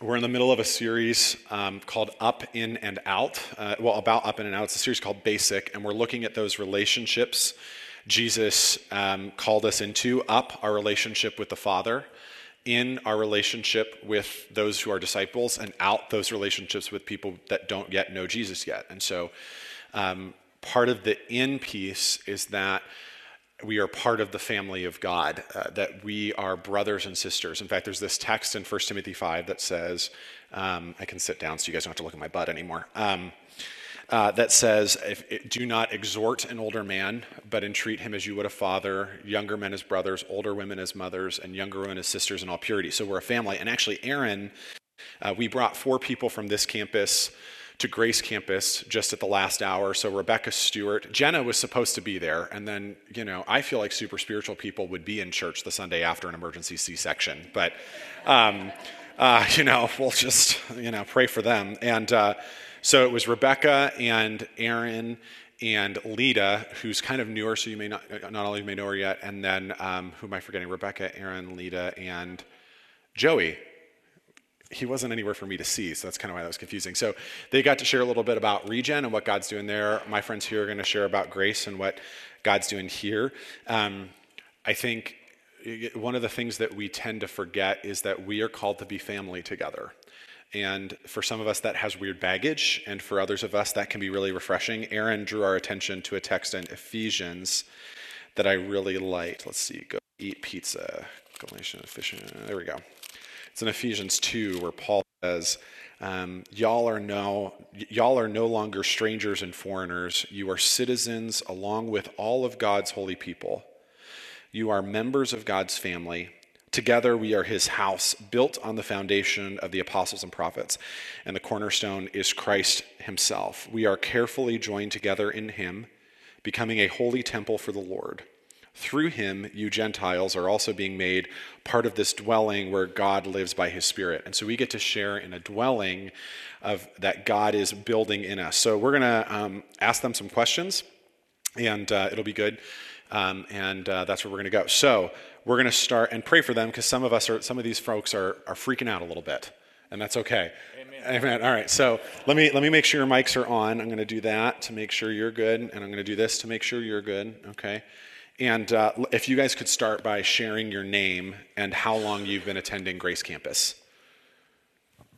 we're in the middle of a series um, called Up, In, and Out. Uh, well, about Up, In, and Out. It's a series called Basic, and we're looking at those relationships Jesus um, called us into up, our relationship with the Father, in our relationship with those who are disciples, and out those relationships with people that don't yet know Jesus yet. And so, um, part of the in piece is that we are part of the family of God, uh, that we are brothers and sisters. In fact, there's this text in 1 Timothy 5 that says, um, I can sit down so you guys don't have to look at my butt anymore. Um, uh, that says, Do not exhort an older man, but entreat him as you would a father, younger men as brothers, older women as mothers, and younger women as sisters in all purity. So we're a family. And actually, Aaron, uh, we brought four people from this campus to Grace Campus just at the last hour. So Rebecca Stewart, Jenna was supposed to be there, and then you know I feel like super spiritual people would be in church the Sunday after an emergency C-section, but um, uh, you know we'll just you know pray for them. And uh, so it was Rebecca and Aaron and Lita, who's kind of newer, so you may not not all of you may know her yet, and then um, who am I forgetting? Rebecca, Aaron, Lita, and Joey he wasn't anywhere for me to see, so that's kind of why that was confusing. So they got to share a little bit about Regen and what God's doing there. My friends here are going to share about grace and what God's doing here. Um, I think one of the things that we tend to forget is that we are called to be family together. And for some of us, that has weird baggage, and for others of us, that can be really refreshing. Aaron drew our attention to a text in Ephesians that I really liked. Let's see, go eat pizza. Galatians, efficient. There we go. It's in Ephesians 2 where Paul says, um, y'all are no y'all are no longer strangers and foreigners. You are citizens along with all of god's holy people. You are members of god's family. Together we are his house built on the foundation of the apostles and prophets. And the cornerstone is christ himself. We are carefully joined together in him becoming a holy temple for the lord through him, you Gentiles are also being made part of this dwelling where God lives by his Spirit. And so we get to share in a dwelling of that God is building in us. So we're going to um, ask them some questions, and uh, it'll be good. Um, and uh, that's where we're going to go. So we're going to start and pray for them because some of us are, some of these folks are, are freaking out a little bit, and that's okay. Amen. Amen. All right. So let me let me make sure your mics are on. I'm going to do that to make sure you're good, and I'm going to do this to make sure you're good. Okay. And uh, if you guys could start by sharing your name and how long you've been attending Grace Campus.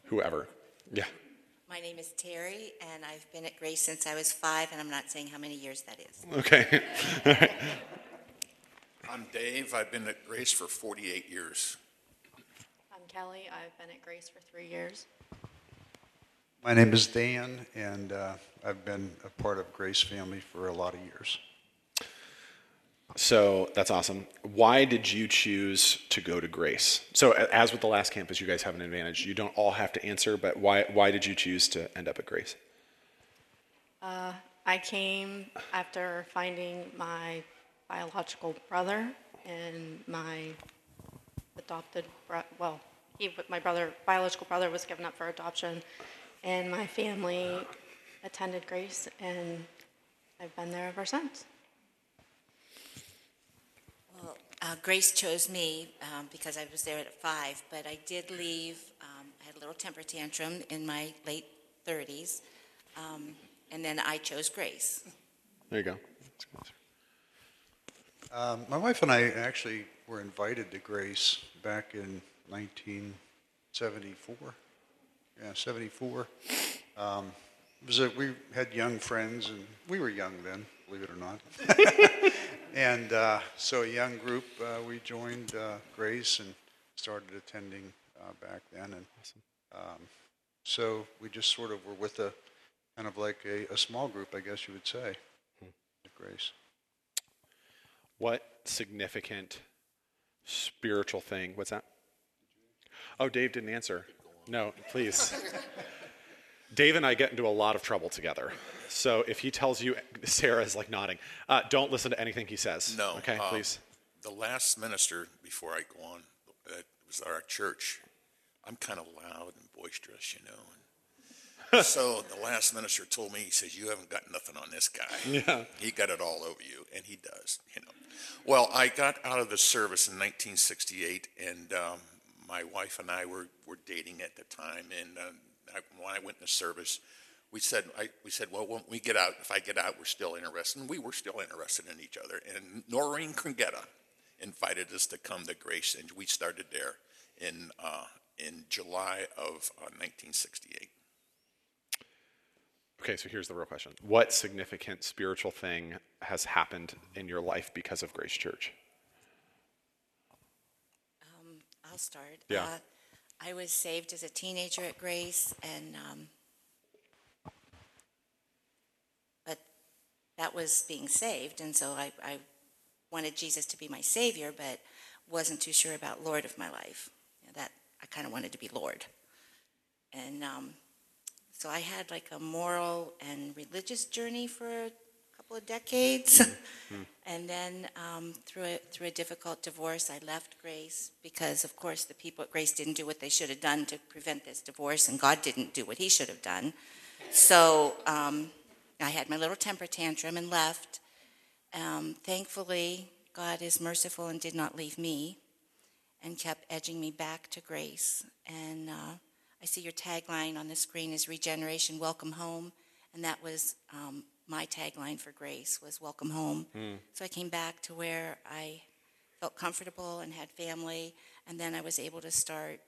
Whoever. Yeah. My name is Terry, and I've been at Grace since I was five, and I'm not saying how many years that is. Okay. All right. I'm Dave. I've been at Grace for 48 years. I'm Kelly. I've been at Grace for three years. My name is Dan, and uh, I've been a part of Grace family for a lot of years. So that's awesome. Why did you choose to go to Grace? So as with the last campus, you guys have an advantage. You don't all have to answer, but why why did you choose to end up at Grace? Uh, I came after finding my biological brother and my adopted bro- well, he my brother biological brother was given up for adoption, and my family attended Grace, and I've been there ever since. Uh, Grace chose me um, because I was there at five, but I did leave. Um, I had a little temper tantrum in my late 30s, um, and then I chose Grace. There you go. Um, my wife and I actually were invited to Grace back in 1974. Yeah, 74. Um, it was a, we had young friends, and we were young then, believe it or not. And uh, so a young group, uh, we joined uh, Grace and started attending uh, back then. And um, so we just sort of were with a kind of like a, a small group, I guess you would say, hmm. at Grace. What significant spiritual thing? What's that? Oh, Dave didn't answer. No, please. Dave and I get into a lot of trouble together. So if he tells you, Sarah is like nodding, uh, don't listen to anything he says. No. Okay, uh, please. The last minister, before I go on, uh, was our church. I'm kind of loud and boisterous, you know. so the last minister told me, he says, "You haven't got nothing on this guy. Yeah. He got it all over you, and he does, you know." Well, I got out of the service in 1968, and um, my wife and I were, were dating at the time, and I, when I went into service, we said, I, we said, well, when we get out, if I get out, we're still interested. And we were still interested in each other. And Noreen Krungetta invited us to come to Grace, and we started there in, uh, in July of uh, 1968. Okay, so here's the real question. What significant spiritual thing has happened in your life because of Grace Church? I'll start. Yeah. Uh, I was saved as a teenager at Grace, and um, but that was being saved, and so I, I wanted Jesus to be my Savior, but wasn't too sure about Lord of my life. You know, that I kind of wanted to be Lord, and um, so I had like a moral and religious journey for couple of decades. and then um, through, a, through a difficult divorce, I left Grace because, of course, the people at Grace didn't do what they should have done to prevent this divorce, and God didn't do what he should have done. So um, I had my little temper tantrum and left. Um, thankfully, God is merciful and did not leave me and kept edging me back to grace. And uh, I see your tagline on the screen is regeneration, welcome home, and that was um, my tagline for grace was welcome home. So I came back to where I felt comfortable and had family, and then I was able to start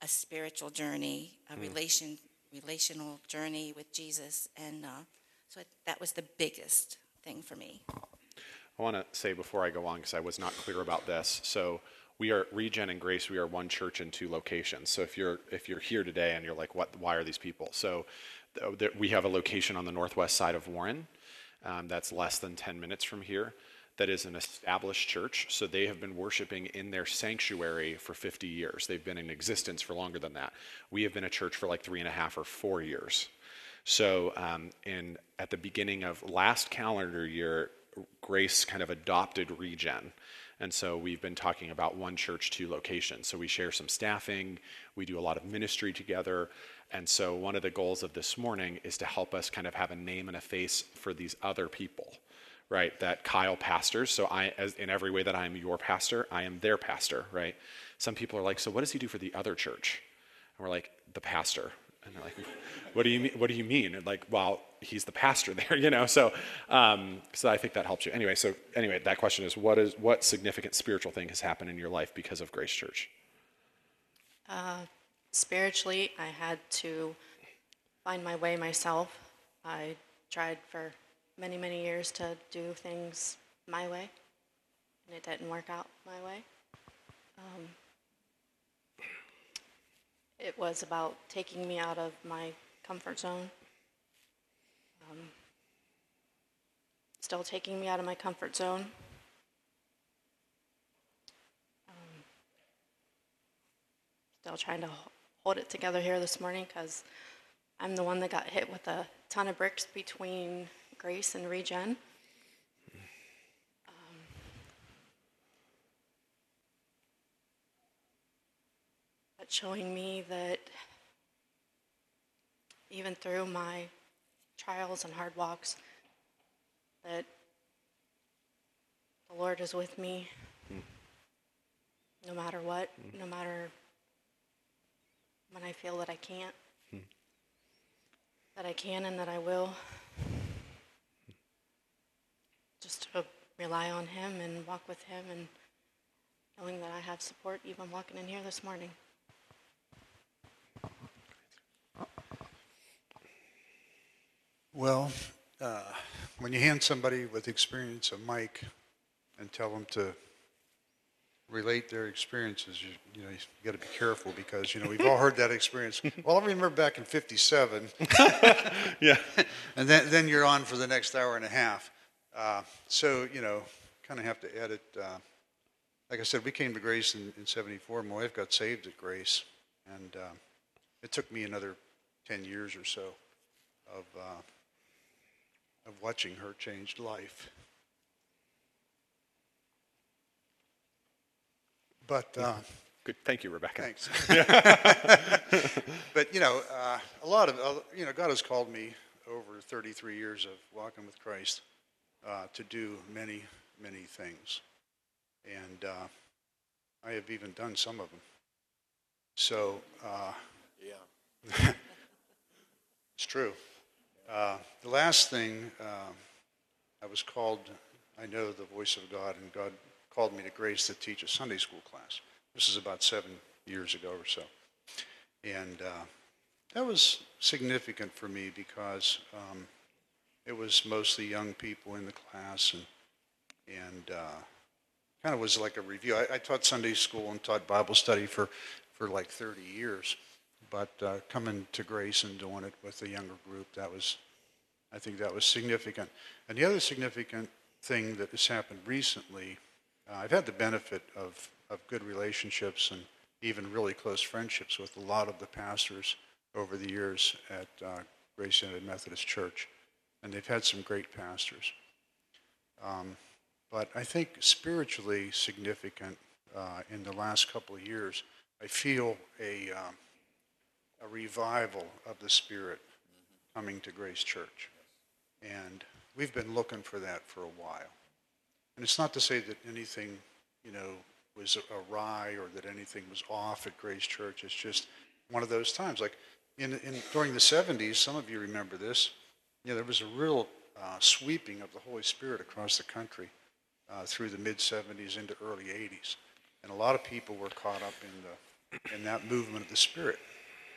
a spiritual journey, a relation relational journey with Jesus, and uh, so that was the biggest thing for me. I want to say before I go on, because I was not clear about this. So we are Regen and Grace. We are one church in two locations. So if you're if you're here today and you're like, what? Why are these people? So we have a location on the northwest side of Warren. Um, that's less than 10 minutes from here. That is an established church. So they have been worshiping in their sanctuary for 50 years. They've been in existence for longer than that. We have been a church for like three and a half or four years. So, um, in at the beginning of last calendar year, Grace kind of adopted Regen, and so we've been talking about one church, two locations. So we share some staffing, we do a lot of ministry together, and so one of the goals of this morning is to help us kind of have a name and a face for these other people, right? That Kyle pastors. So I, as in every way that I am your pastor, I am their pastor, right? Some people are like, so what does he do for the other church? And we're like, the pastor. And they're like, what do you mean? What do you mean? And like, well, he's the pastor there, you know? So, um, so I think that helps you. Anyway, so anyway, that question is what is, what significant spiritual thing has happened in your life because of Grace Church? Spiritually, I had to find my way myself. I tried for many, many years to do things my way, and it didn't work out my way. Um, it was about taking me out of my comfort zone. Um, still taking me out of my comfort zone. Um, still trying to hold it together here this morning because I'm the one that got hit with a ton of bricks between Grace and Regen. Um, but showing me that even through my trials and hard walks, that the Lord is with me no matter what, no matter when I feel that I can't, that I can and that I will. Just to rely on Him and walk with Him and knowing that I have support even walking in here this morning. Well, uh, when you hand somebody with experience a mic and tell them to relate their experiences, you, you know, you got to be careful because, you know, we've all heard that experience. Well, I remember back in 57, Yeah. and then, then you're on for the next hour and a half. Uh, so, you know, kind of have to edit. Uh, like I said, we came to Grace in, in 74. My wife got saved at Grace, and uh, it took me another 10 years or so of, uh, of watching her changed life. But uh, Good. Thank you, Rebecca. Thanks. but you know, uh, a lot of uh, you know, God has called me over 33 years of walking with Christ uh, to do many, many things, and uh, I have even done some of them. So uh, Yeah. it's true. Uh, the last thing, uh, I was called, I know the voice of God, and God called me to Grace to teach a Sunday school class. This is about seven years ago or so. And uh, that was significant for me because um, it was mostly young people in the class and, and uh, kind of was like a review. I, I taught Sunday school and taught Bible study for, for like 30 years. But uh, coming to Grace and doing it with a younger group, that was, I think that was significant. And the other significant thing that has happened recently, uh, I've had the benefit of, of good relationships and even really close friendships with a lot of the pastors over the years at uh, Grace United Methodist Church. And they've had some great pastors. Um, but I think spiritually significant uh, in the last couple of years, I feel a, um, a revival of the Spirit coming to Grace Church. And we've been looking for that for a while. And it's not to say that anything, you know, was awry or that anything was off at Grace Church. It's just one of those times. Like in, in during the 70s, some of you remember this. You know, there was a real uh, sweeping of the Holy Spirit across the country uh, through the mid 70s into early 80s, and a lot of people were caught up in the in that movement of the Spirit.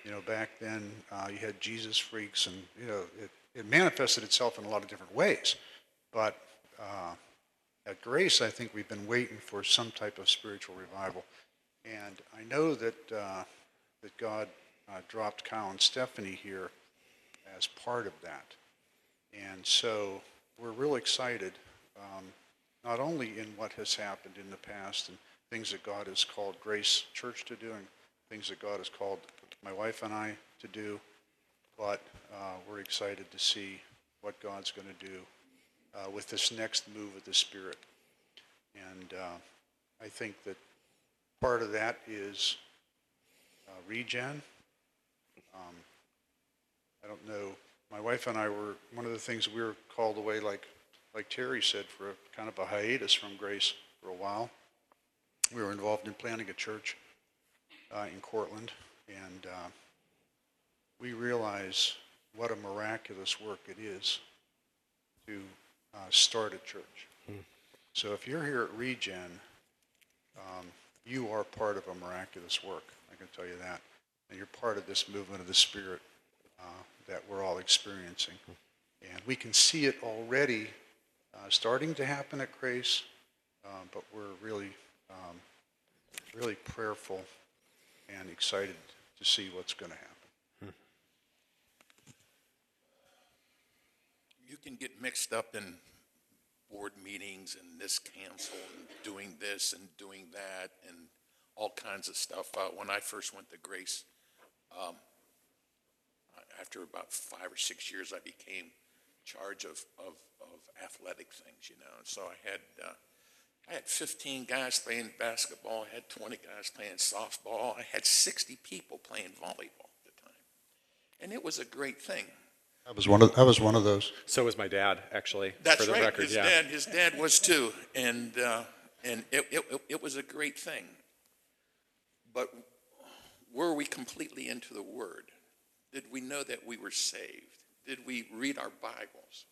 You know, back then uh, you had Jesus freaks, and you know it, it manifested itself in a lot of different ways. But uh, at Grace, I think we've been waiting for some type of spiritual revival, and I know that uh, that God uh, dropped Kyle and Stephanie here as part of that. And so we're real excited, um, not only in what has happened in the past and things that God has called Grace Church to do and things that God has called my wife and I to do, but uh, we're excited to see what God's going to do uh, with this next move of the Spirit. And uh, I think that part of that is uh, regen. Um, I don't know. My wife and I were one of the things we were called away, like like Terry said, for a kind of a hiatus from Grace for a while. We were involved in planning a church uh, in Cortland, and uh, we realize what a miraculous work it is to uh, start a church. So if you're here at Regen, um, you are part of a miraculous work. I can tell you that, and you're part of this movement of the Spirit uh, that we're all experiencing. And we can see it already uh, starting to happen at Grace, uh, but we're really, um, really prayerful and excited to see what's going to happen. You can get mixed up in board meetings and this council and doing this and doing that and all kinds of stuff. Uh, when I first went to Grace, um, after about five or six years, I became charge of, of, of athletic things, you know. And so I had, uh, I had 15 guys playing basketball. I had 20 guys playing softball. I had 60 people playing volleyball at the time. And it was a great thing. I was one of, I was one of those. So was my dad, actually. That's for the right. record. his yeah. dad, his dad was too, and uh, and it, it it was a great thing. But were we completely into the Word? Did we know that we were saved? Did we read our Bibles?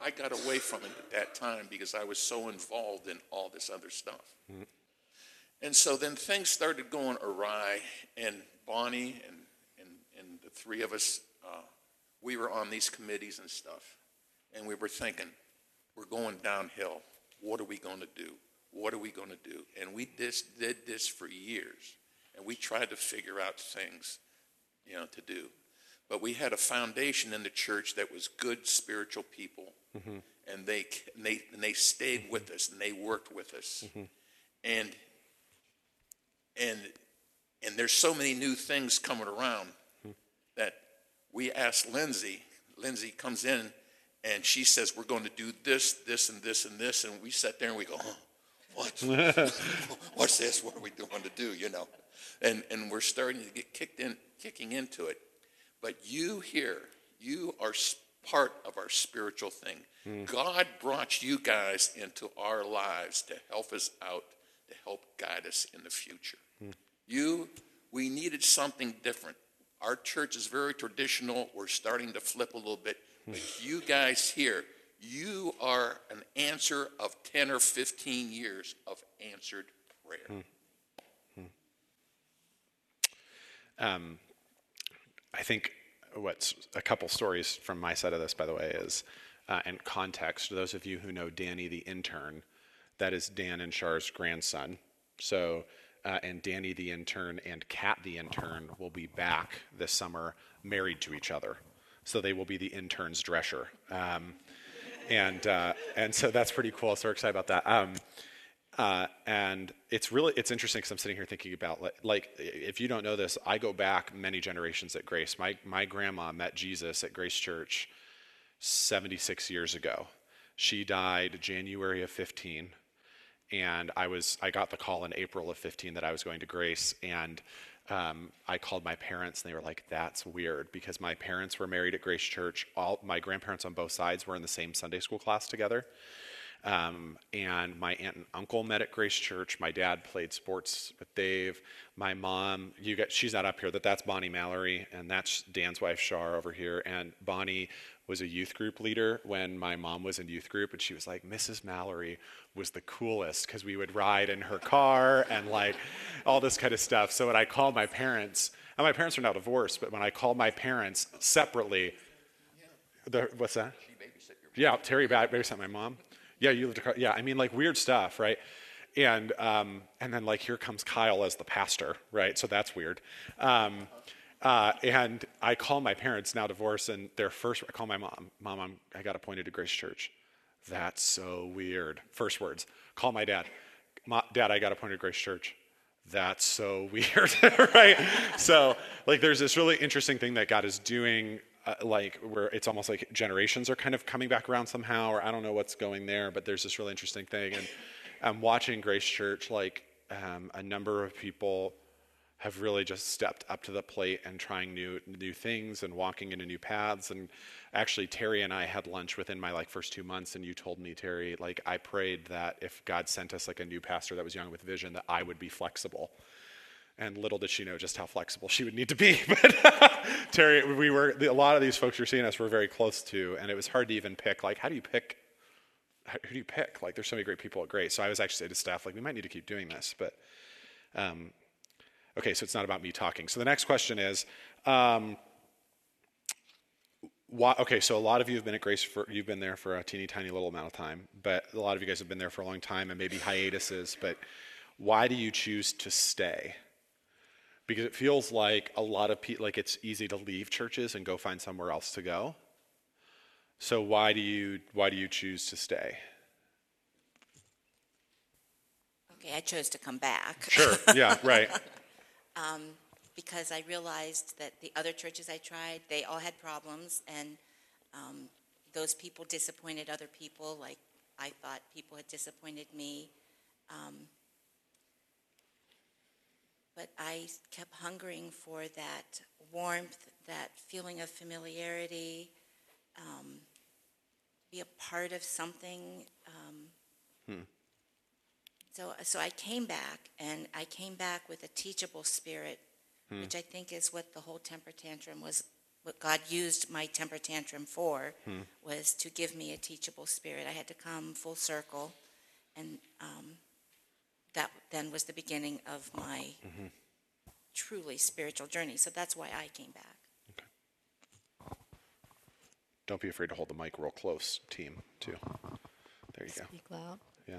I got away from it at that time because I was so involved in all this other stuff. And so then things started going awry, and Bonnie and, and, and the three of us, uh, we were on these committees and stuff, and we were thinking, we're going downhill. What are we going to do? What are we going to do? And we just did this for years, and we tried to figure out things, you know, to do. But we had a foundation in the church that was good spiritual people, mm-hmm. and they and they and they stayed mm-hmm. with us and they worked with us, mm-hmm. and and and there's so many new things coming around hmm. that we asked Lindsay. Lindsay comes in and she says, "We're going to do this, this, and this, and this," and we sat there and we go, huh, "What? What's this? What are we going to do?" You know, and and we're starting to get kicked in, kicking into it. But you here, you are part of our spiritual thing. Hmm. God brought you guys into our lives to help us out, to help guide us in the future. Hmm. You, We needed something different. Our church is very traditional. We're starting to flip a little bit. But you guys here, you are an answer of 10 or 15 years of answered prayer. Hmm. Hmm. Um, I think what's a couple stories from my side of this, by the way, is uh, and context. Those of you who know Danny the intern, that is Dan and Char's grandson. So, uh, and Danny the intern and Kat the intern will be back this summer, married to each other. So they will be the intern's dresser, um, and uh, and so that's pretty cool. So we're excited about that. Um, uh, and it's really it's interesting because I'm sitting here thinking about like, like if you don't know this, I go back many generations at Grace. My my grandma met Jesus at Grace Church 76 years ago. She died January of 15, and I was I got the call in April of 15 that I was going to Grace, and um, I called my parents, and they were like, "That's weird," because my parents were married at Grace Church. All my grandparents on both sides were in the same Sunday school class together. Um, and my aunt and uncle met at Grace Church. My dad played sports with Dave. My mom, you get, she's not up here, but that's Bonnie Mallory, and that's Dan's wife Shar over here. And Bonnie was a youth group leader when my mom was in youth group, and she was like, Mrs. Mallory was the coolest because we would ride in her car and like all this kind of stuff. So when I called my parents, and my parents are now divorced, but when I called my parents separately, the, what's that? Yeah, Terry babysat my mom. Yeah, you lived across. Yeah, I mean, like weird stuff, right? And um, and then like here comes Kyle as the pastor, right? So that's weird. Um, uh, and I call my parents now divorced, and their first I call my mom. Mom, I'm, I got appointed to Grace Church. That's so weird. First words. Call my dad. dad, I got appointed to Grace Church. That's so weird, right? So like, there's this really interesting thing that God is doing uh, like where it's almost like generations are kind of coming back around somehow, or I don't know what's going there, but there's this really interesting thing. And I'm watching Grace Church, like um, a number of people have really just stepped up to the plate and trying new new things and walking into new paths. And actually, Terry and I had lunch within my like first two months, and you told me, Terry, like I prayed that if God sent us like a new pastor that was young with vision, that I would be flexible and little did she know just how flexible she would need to be. But Terry, we were a lot of these folks you're seeing us were very close to, and it was hard to even pick. Like, how do you pick? who do you pick? Like, there's so many great people at Grace. So I was actually to staff, like, we might need to keep doing this. But um, okay, so it's not about me talking. So the next question is. Um, why, okay, so a lot of you have been at Grace for you've been there for a teeny tiny little amount of time, but a lot of you guys have been there for a long time and maybe hiatuses. But why do you choose to stay? because it feels like a lot of people like it's easy to leave churches and go find somewhere else to go so why do you why do you choose to stay Okay, I chose to come back. sure yeah right because I realized that the other churches I tried, they all had problems, and um, those people disappointed other people, like I thought people had disappointed me. Um, but I kept hungering for that warmth, that feeling of familiarity, um, be a part of something. Um, So, so I came back, and I came back with a teachable spirit, hmm. which I think is what the whole temper tantrum was. What God used my temper tantrum for hmm. was to give me a teachable spirit. I had to come full circle, and um, that then was the beginning of my mm-hmm. truly spiritual journey. So that's why I came back. don't be afraid to hold the mic real close team too there you go Speak loud. yeah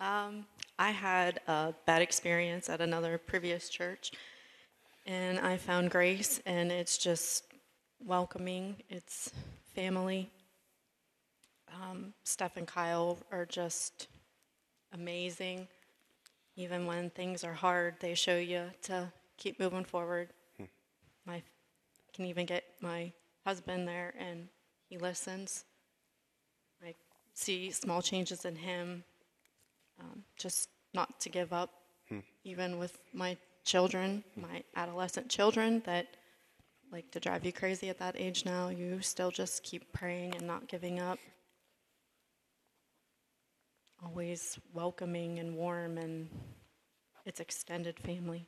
I had a bad experience at another previous church, and I found grace, and it's just welcoming. It's family. Um, Steph and Kyle are just amazing. Even when things are hard, they show you to keep moving forward. My can even get my husband there, and he listens. I see small changes in him um, just not to give up, hmm. even with my children, hmm. my adolescent children that like to drive you crazy at that age now. You still just keep praying and not giving up. Always welcoming and warm, and it's extended family.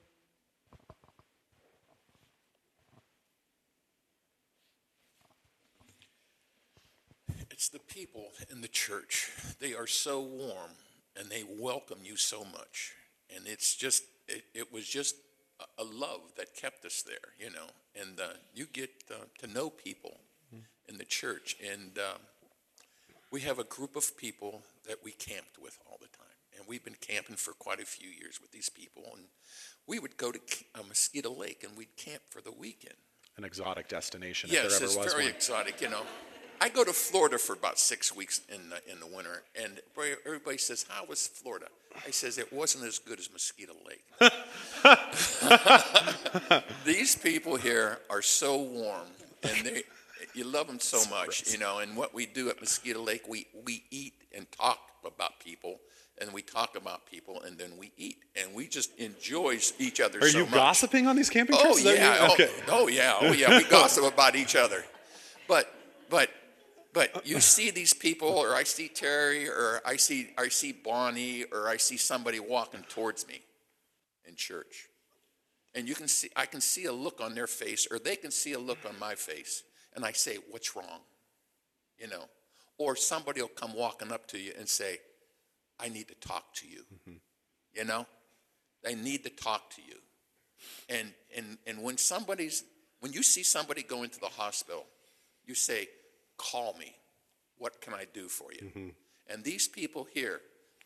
It's the people in the church. They are so warm and they welcome you so much. And it's just, it, it was just a, a love that kept us there, you know. And uh, you get uh, to know people in the church. And um, we have a group of people that we camped with all the time. And we've been camping for quite a few years with these people. And we would go to uh, Mosquito Lake and we'd camp for the weekend. An exotic destination, Yes, if there it's ever was very one. exotic. You know, I go to Florida for about six weeks in the, in the winter, and everybody says, "How was Florida?" I says, "It wasn't as good as Mosquito Lake." These people here are so warm, and they you love them so much, you know. And what we do at Mosquito Lake, we we eat and talk about people. And we talk about people, and then we eat, and we just enjoy each other Are so you much. gossiping on these camping Oh trips? That yeah, oh, Okay. oh yeah, oh yeah. We gossip about each other, but but but uh, you see these people, or I see Terry, or I see I see Bonnie, or I see somebody walking towards me in church, and you can see I can see a look on their face, or they can see a look on my face, and I say, "What's wrong?" You know, or somebody will come walking up to you and say, "I need to talk to you." Mm-hmm. You know, they need to talk to you. And, and, and when somebody's, when you see somebody go into the hospital, you say, call me. What can I do for you? Mm-hmm. And these people here,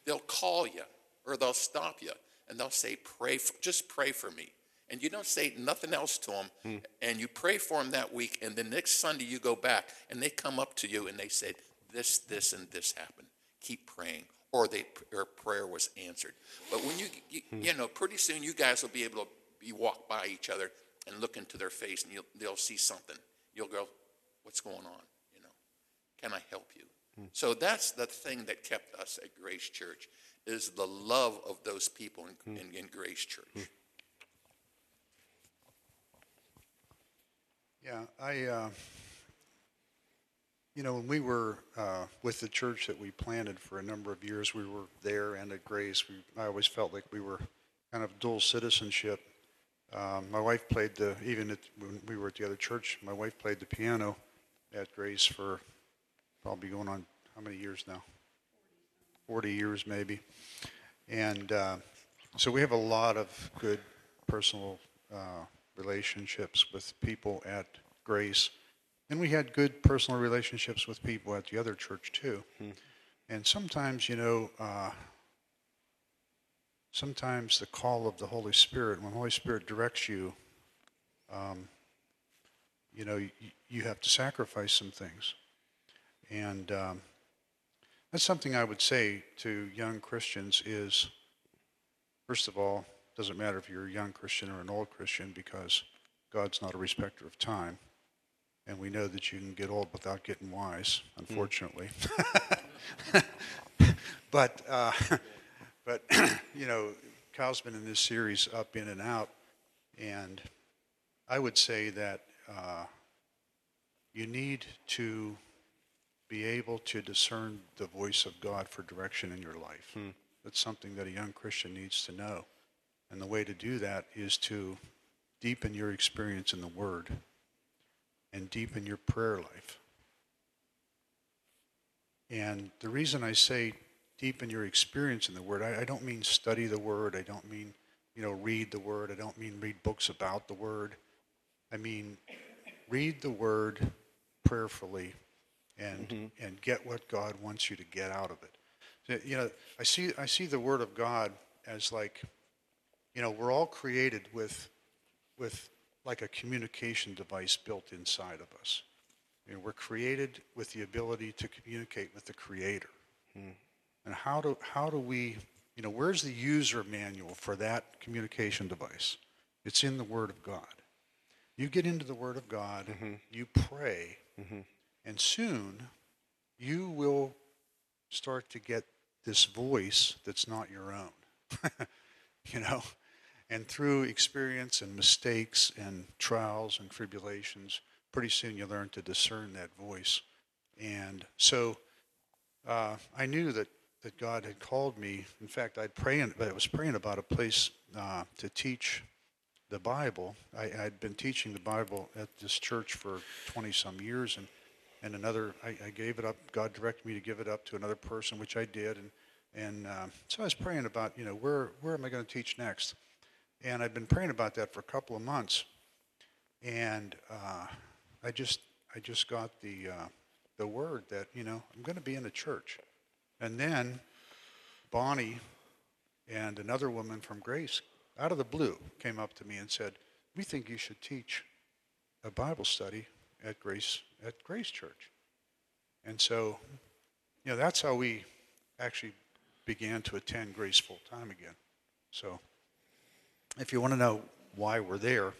they'll call you or they'll stop you and they'll say, pray for, just pray for me. And you don't say nothing else to them. Hmm. And you pray for them that week. And the next Sunday you go back and they come up to you and they say, this, this, and this happened. Keep praying. Or they, their prayer was answered. But when you, you, hmm. you know, pretty soon you guys will be able to you walk by each other and look into their face and you'll, they'll see something. You'll go, what's going on? Can I help you? So that's the thing that kept us at Grace Church is the love of those people in, in, in Grace Church. Yeah, I, uh, you know, when we were uh, with the church that we planted for a number of years, we were there and at Grace. We, I always felt like we were kind of dual citizenship. Um, my wife played the, even at, when we were at the other church, my wife played the piano at Grace for probably going on how many years now? 40 years maybe. And uh, so we have a lot of good personal uh, relationships with people at Grace. And we had good personal relationships with people at the other church too. And sometimes, you know, uh, sometimes the call of the Holy Spirit, when the Holy Spirit directs you, um, you know, you, you have to sacrifice some things. And um, that's something I would say to young Christians is, first of all, doesn't matter if you're a young Christian or an old Christian because God's not a respecter of time. And we know that you can get old without getting wise, unfortunately. but, uh, but you know, Kyle's been in this series up, in, and out. And I would say that uh, you need to be able to discern the voice of God for direction in your life. Hmm. That's something that a young Christian needs to know. And the way to do that is to deepen your experience in the Word and deepen your prayer life. And the reason I say deepen your experience in the Word, I, I don't mean study the Word. I don't mean, you know, read the Word. I don't mean read books about the Word. I mean, read the Word prayerfully and mm-hmm. and get what God wants you to get out of it. So, You know, I see I see the Word of God as like, you know, we're all created with with like a communication device built inside of us. You know, we're created with the ability to communicate with the Creator. Hmm. And how do how do we, you know, where's the user manual for that communication device? It's in the Word of God. You get into the Word of God, mm-hmm. you pray, mm-hmm. And soon you will start to get this voice that's not your own. you know? And through experience and mistakes and trials and tribulations, pretty soon you learn to discern that voice. And so uh, I knew that, that God had called me. In fact, I'd praying, I was praying about a place uh, to teach the Bible. I, I'd been teaching the Bible at this church for 20 some years, and, and another, I, I gave it up. God directed me to give it up to another person, which I did. And, and um, so I was praying about, you know, where, where am I going to teach next? And I've been praying about that for a couple of months. And uh, I just, I just got the, uh, the word that, you know, I'm going to be in a church. And then Bonnie and another woman from Grace, out of the blue, came up to me and said, "We think you should teach a Bible study at Grace at Grace Church." And so, you know, that's how we actually began to attend Grace full time again. So, if you want to know why we're there,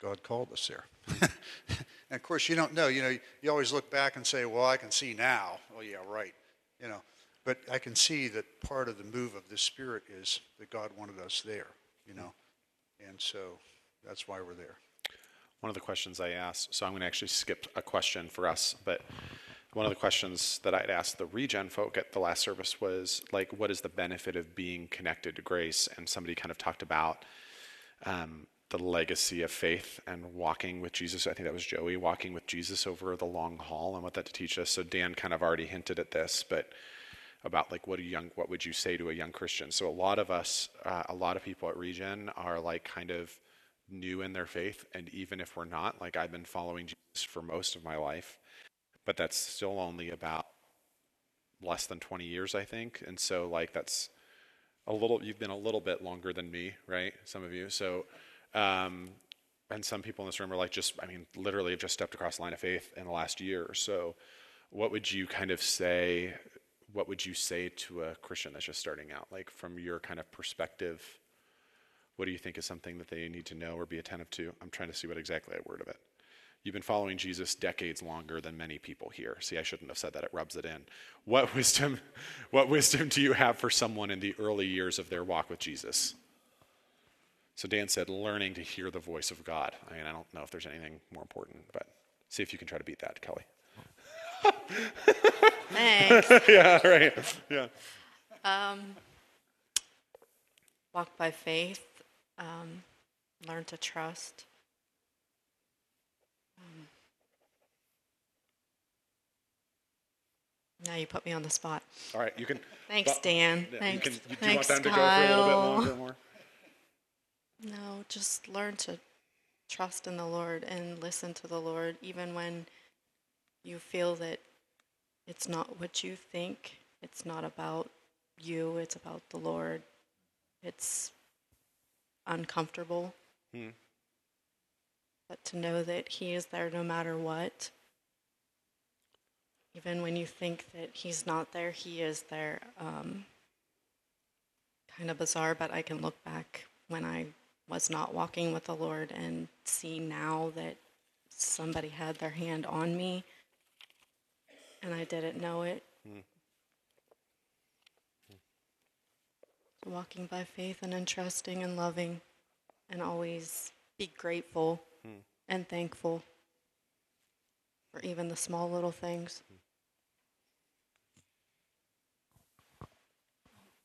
God called us there. and of course, you don't know. You know, you always look back and say, "Well, I can see now." Oh, yeah, right. You know, but I can see that part of the move of the Spirit is that God wanted us there, you know. And so that's why we're there. One of the questions I asked, so I'm going to actually skip a question for us, but one of the questions that I'd asked the regen folk at the last service was like, what is the benefit of being connected to grace? And somebody kind of talked about um, the legacy of faith and walking with Jesus. I think that was Joey, walking with Jesus over the long haul and what that to teach us. So Dan kind of already hinted at this, but about like what a young what would you say to a young Christian? So a lot of us, uh, a lot of people at Regen are like kind of new in their faith, and even if we're not, like I've been following Jesus for most of my life, but that's still only about less than 20 years, I think, and so like that's a little. You've been a little bit longer than me, right? Some of you, so. Um, and some people in this room are like just i mean literally have just stepped across the line of faith in the last year or so what would you kind of say what would you say to a Christian that's just starting out? Like from your kind of perspective, what do you think is something that they need to know or be attentive to? I'm trying to see what exactly I word of it. You've been following Jesus decades longer than many people here. See, I shouldn't have said that. It rubs it in. What wisdom, what wisdom do you have for someone in the early years of their walk with Jesus? So Dan said, learning to hear the voice of God. I mean, I don't know if there's anything more important, but see if you can try to beat that, Kelly. Thanks. yeah, right. Yeah. Um, walk by faith. Um, learn to trust. Um, now you put me on the spot. All right, you can. Thanks, but- Dan. yeah, Thanks. You can, you, do you Thanks, want them to go for a little bit Kyle. longer more? No, just learn to trust in the Lord and listen to the Lord, even when you feel that it's not what you think. It's not about you, it's about the Lord. It's uncomfortable. Hmm. But to know that He is there no matter what. Even when you think that He's not there, He is there. Um, kind of bizarre, but I can look back when I was not walking with the Lord and see now that somebody had their hand on me and I didn't know it. Walking by faith and entrusting and loving and always be grateful and thankful for even the small little things.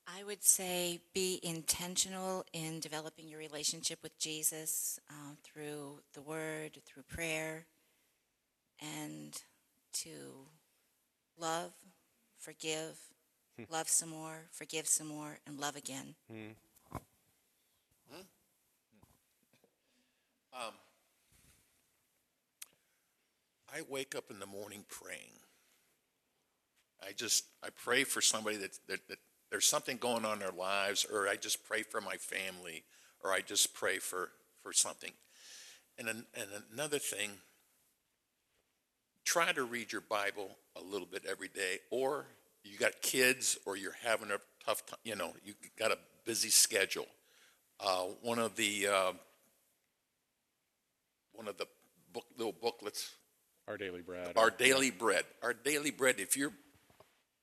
I would say be intentional in developing your relationship with Jesus uh, through the Word, through prayer, and to love, forgive, love some more, forgive some more, and love again. Hmm? Hmm. Um, I wake up in the morning praying. I just I pray for somebody that, that, that there's something going on in their lives, or I just pray for my family, or I just pray for for something. And an, and another thing, try to read your Bible a little bit every day, or you got kids, or you're having a tough time. You know, you got a busy schedule. Uh, one of the uh, one of the book, little booklets Our daily bread. our daily bread. Our daily bread. If you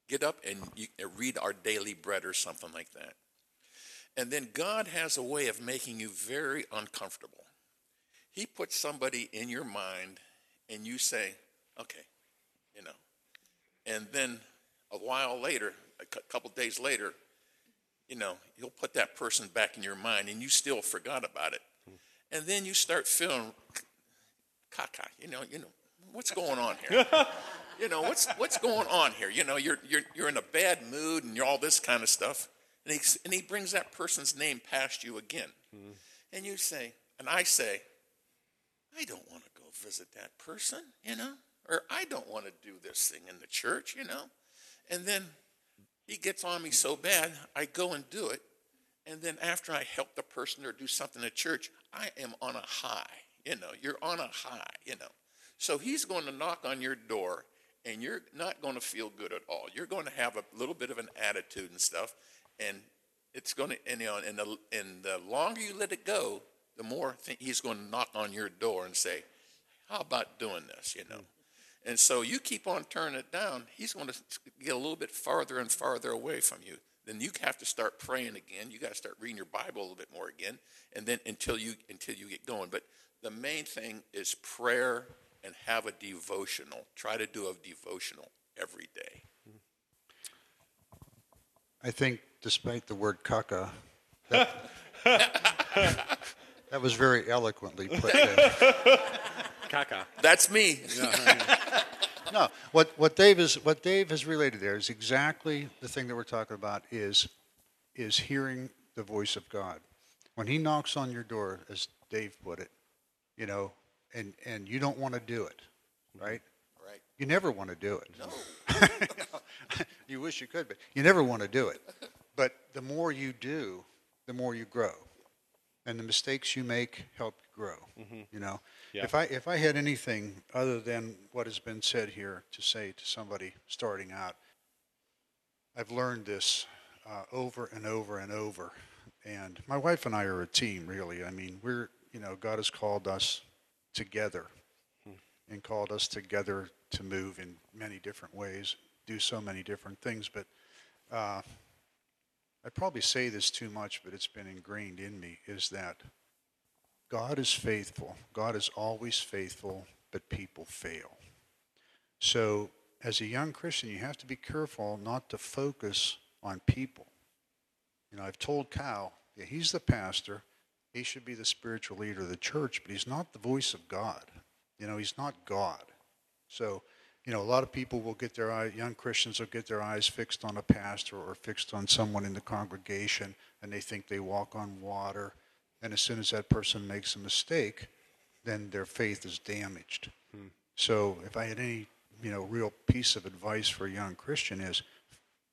get up and you read our daily bread or something like that. And then God has a way of making you very uncomfortable. He puts somebody in your mind and you say, okay, you know. And then a while later, a couple days later, you know, you'll put that person back in your mind and you still forgot about it. And then you start feeling caca, you know, you know, what's going on here? you know, what's what's going on here? You know, you're you're you're in a bad mood and you're all this kind of stuff. And he and he brings that person's name past you again. Mm-hmm. And you say, and I say, I don't want to go visit that person, you know? Or I don't want to do this thing in the church, you know? And then he gets on me so bad, I go and do it. And then after I help the person or do something at church, I am on a high. You know, you're on a high, you know. So he's going to knock on your door and you're not going to feel good at all. You're going to have a little bit of an attitude and stuff. And it's going to, and, you know, and the, and the longer you let it go, the more he's going to knock on your door and say, How about doing this? You know. And so you keep on turning it down, he's going to get a little bit farther and farther away from you. Then you have to start praying again. You got to start reading your Bible a little bit more again, and then until you until you get going. But the main thing is prayer and have a devotional. Try to do a devotional every day. I think, despite the word caca, that, that was very eloquently put there. Caca. That's me. No, what, what, Dave is, what Dave has related there is exactly the thing that we're talking about is, is hearing the voice of God. When he knocks on your door, as Dave put it, you know, and, and you don't want to do it, right? Right. You never want to do it. No. you wish you could, but you never want to do it. But the more you do, the more you grow. And the mistakes you make help you grow. Mm-hmm. You know, yeah. if I if I had anything other than what has been said here to say to somebody starting out, I've learned this uh, over and over and over. And my wife and I are a team, really. I mean, we're you know, God has called us together hmm. and called us together to move in many different ways, do so many different things. But uh, I probably say this too much, but it's been ingrained in me is that God is faithful. God is always faithful, but people fail. So, as a young Christian, you have to be careful not to focus on people. You know, I've told Cal, yeah, he's the pastor, he should be the spiritual leader of the church, but he's not the voice of God. You know, he's not God. So, you know, a lot of people will get their eye, young Christians will get their eyes fixed on a pastor or fixed on someone in the congregation, and they think they walk on water. And as soon as that person makes a mistake, then their faith is damaged. Hmm. So, if I had any, you know, real piece of advice for a young Christian is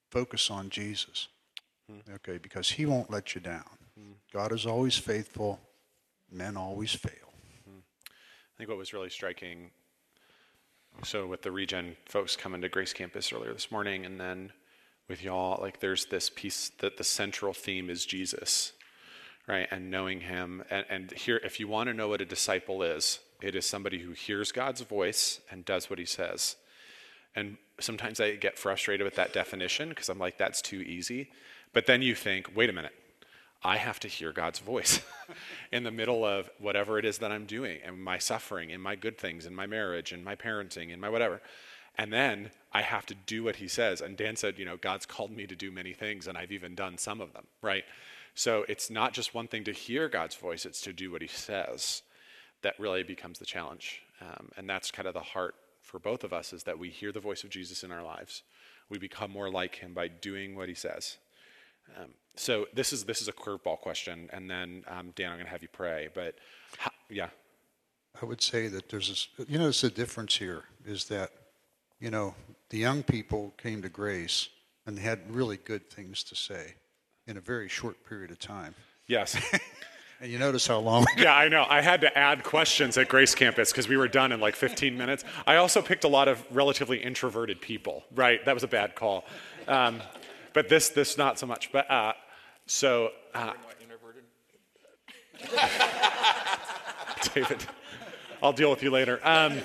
focus on Jesus. Hmm. Okay, because he won't let you down. God is always faithful. Men always fail. I think what was really striking. So with the regen folks coming to Grace Campus earlier this morning, and then with y'all, like there's this piece that the central theme is Jesus, right? And knowing Him, and, and here, if you want to know what a disciple is, it is somebody who hears God's voice and does what He says. And sometimes I get frustrated with that definition because I'm like, that's too easy. But then you think, wait a minute, I have to hear God's voice in the middle of whatever it is that I'm doing and my suffering and my good things and my marriage and my parenting and my whatever. And then I have to do what he says. And Dan said, you know, God's called me to do many things and I've even done some of them, right? So it's not just one thing to hear God's voice, it's to do what he says that really becomes the challenge. Um, and that's kind of the heart for both of us is that we hear the voice of Jesus in our lives. We become more like him by doing what he says. Um, so this is this is a curveball question, and then um, Dan, I'm going to have you pray. But how, yeah, I would say that there's this. You know, the difference here is that you know the young people came to Grace and they had really good things to say in a very short period of time. Yes. and you notice how long. yeah, I know. I had to add questions at Grace Campus because we were done in like 15 minutes. I also picked a lot of relatively introverted people. Right, that was a bad call. Um, but this this not so much. But uh, so. Uh, David, I'll deal with you later. Um,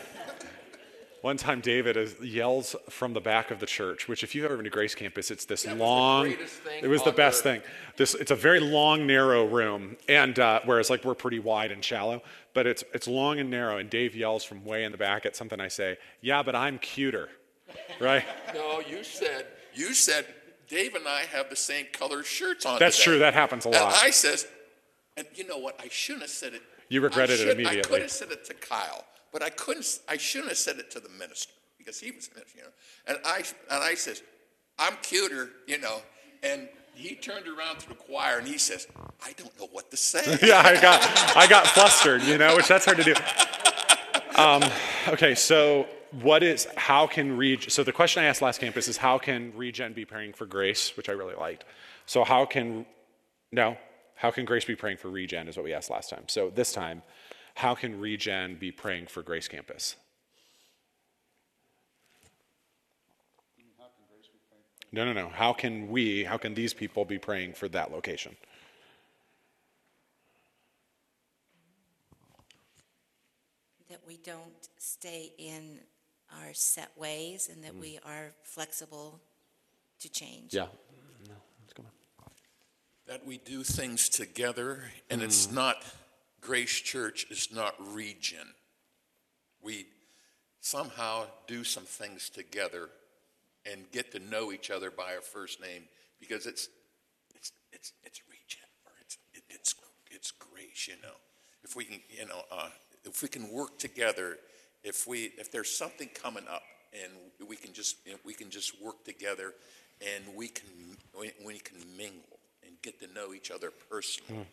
one time, David is, yells from the back of the church, which, if you've ever been to Grace Campus, it's this that long. it was the best thing. This, it's a very long, narrow room, and uh, whereas like we're pretty wide and shallow, but it's it's long and narrow. And Dave yells from way in the back at something I say. Yeah, but I'm cuter, right? no, you said you said Dave and I have the same color shirts on. That's today. true. That happens a lot. And I says, and you know what? I shouldn't have said it. You regretted I it immediately. I could have said it to Kyle, but I couldn't. I shouldn't have said it to the minister because he was, minister, you know. And I and I says, "I'm cuter," you know. And he turned around to the choir and he says, "I don't know what to say." yeah, I got I got flustered, you know, which that's hard to do. Um, okay, so what is how can regen so the question I asked last campus is how can regen be praying for grace, which I really liked. So how can no, how can grace be praying for regen is what we asked last time. So this time, how can regen be praying for Grace Campus? No, no, no. How can we, how can these people be praying for that location? That we don't stay in our set ways and that mm. we are flexible to change. Yeah. No, that's good. that we do things together, and it's mm. not Grace Church is not Regen. We somehow do some things together and get to know each other by our first name because it's it's it's it's Regen or it's it, it's it's Grace. You know, if we can, you know, uh, if we can work together, if we if there's something coming up and we can just we can just work together and we can we, we can mingle and get to know each other personally.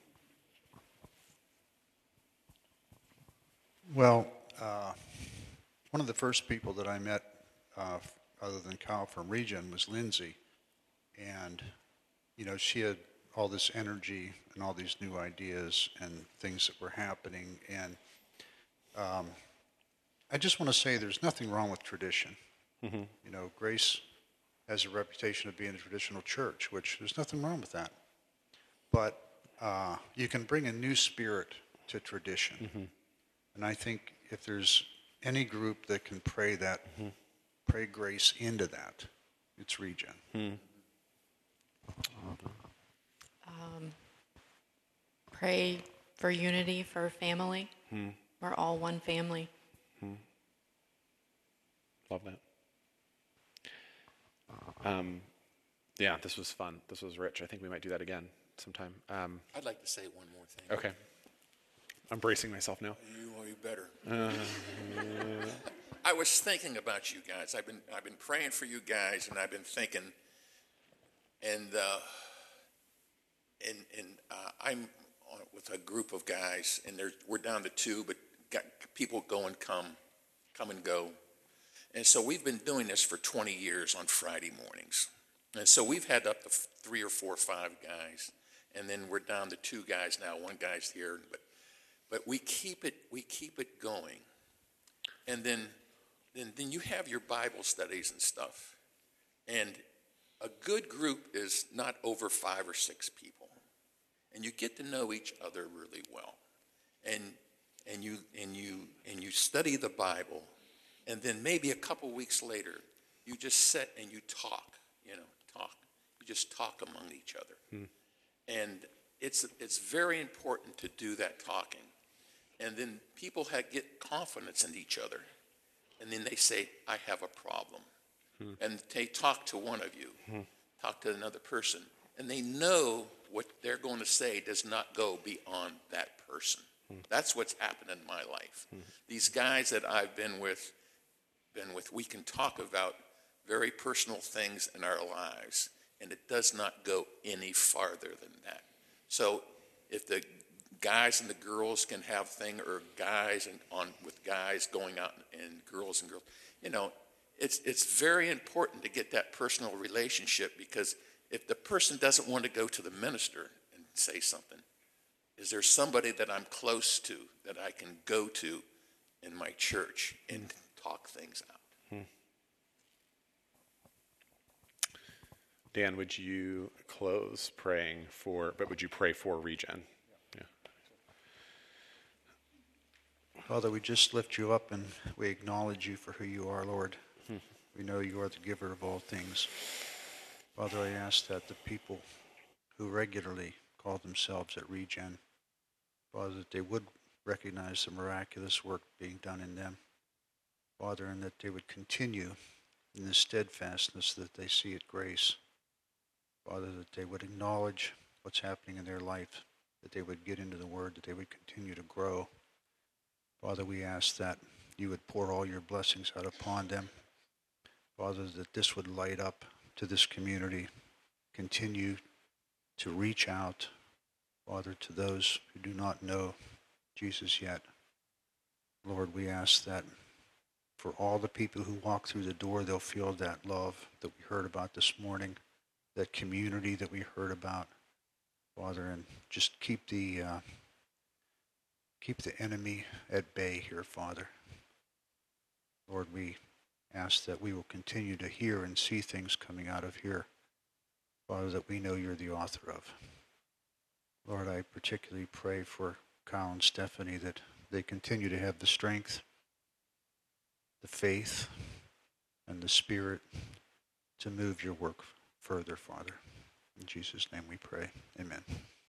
Well, uh, one of the first people that I met, uh, other than Kyle from Regen, was Lindsay. And, you know, she had all this energy and all these new ideas and things that were happening. And um, I just want to say there's nothing wrong with tradition. You know, Grace has a reputation of being a traditional church, which there's nothing wrong with that. But uh, you can bring a new spirit to tradition. And I think if there's any group that can pray that, mm-hmm. pray grace into that, it's Regen. Hmm. Um, pray for unity for family. Hmm. We're all one family. Hmm. Love that. Um, yeah, this was fun. This was rich. I think we might do that again sometime. Um, I'd like to say one more thing. okay. I'm bracing myself now. You are better. I was thinking about you guys. I've been I've been praying for you guys, and I've been thinking, and uh, and and uh, I'm with a group of guys, and there we're down to two, but got people go and come, come and go, and so we've been doing this for 20 years on Friday mornings, and so we've had up to three or four or five guys, and then we're down to two guys now. One guy's here, but but we keep it we keep it going. And then then then you have your bible studies and stuff. And a good group is not over five or six people. And you get to know each other really well. And and you and you and you study the bible. And then maybe a couple weeks later you just sit and you talk you know talk. You just talk among each other. Hmm. And it's it's very important to do that talking and then people get confidence in each other. And then they say i have a problem. Hmm. And they talk to one of you. Hmm. Talk to another person. And they know what they're going to say does not go beyond that person. Hmm. That's what's happened in my life. These guys that i've been with been with we can talk about very personal things in our lives and it does not go any farther than that. So if the guys and the girls can have thing or guys and on with guys going out and girls and girls you know it's it's very important to get that personal relationship because if the person doesn't want to go to the minister and say something is there somebody that I'm close to that I can go to in my church and talk things out Dan, would you close praying for, but would you pray for regen? Father, we just lift you up and we acknowledge you for who you are, Lord. Hmm. We know you are the giver of all things. Father, I ask that the people who regularly call themselves at Regen, Father, that they would recognize the miraculous work being done in them. Father, and that they would continue in the steadfastness that they see at grace. Father, that they would acknowledge what's happening in their life that they would get into the Word, that they would continue to grow. Father, we ask that you would pour all your blessings out upon them. Father, that this would light up to this community, continue to reach out, Father, to those who do not know Jesus yet. Lord, we ask that for all the people who walk through the door, they'll feel that love that we heard about this morning, that community that we heard about, Father, and just keep the uh, keep the enemy at bay here, Father. Lord, we ask that we will continue to hear and see things coming out of here, Father, that we know you're the author of. Lord, I particularly pray for Kyle and Stephanie that they continue to have the strength, the faith, and the spirit to move your work further, Father. In Jesus' name we pray. Amen.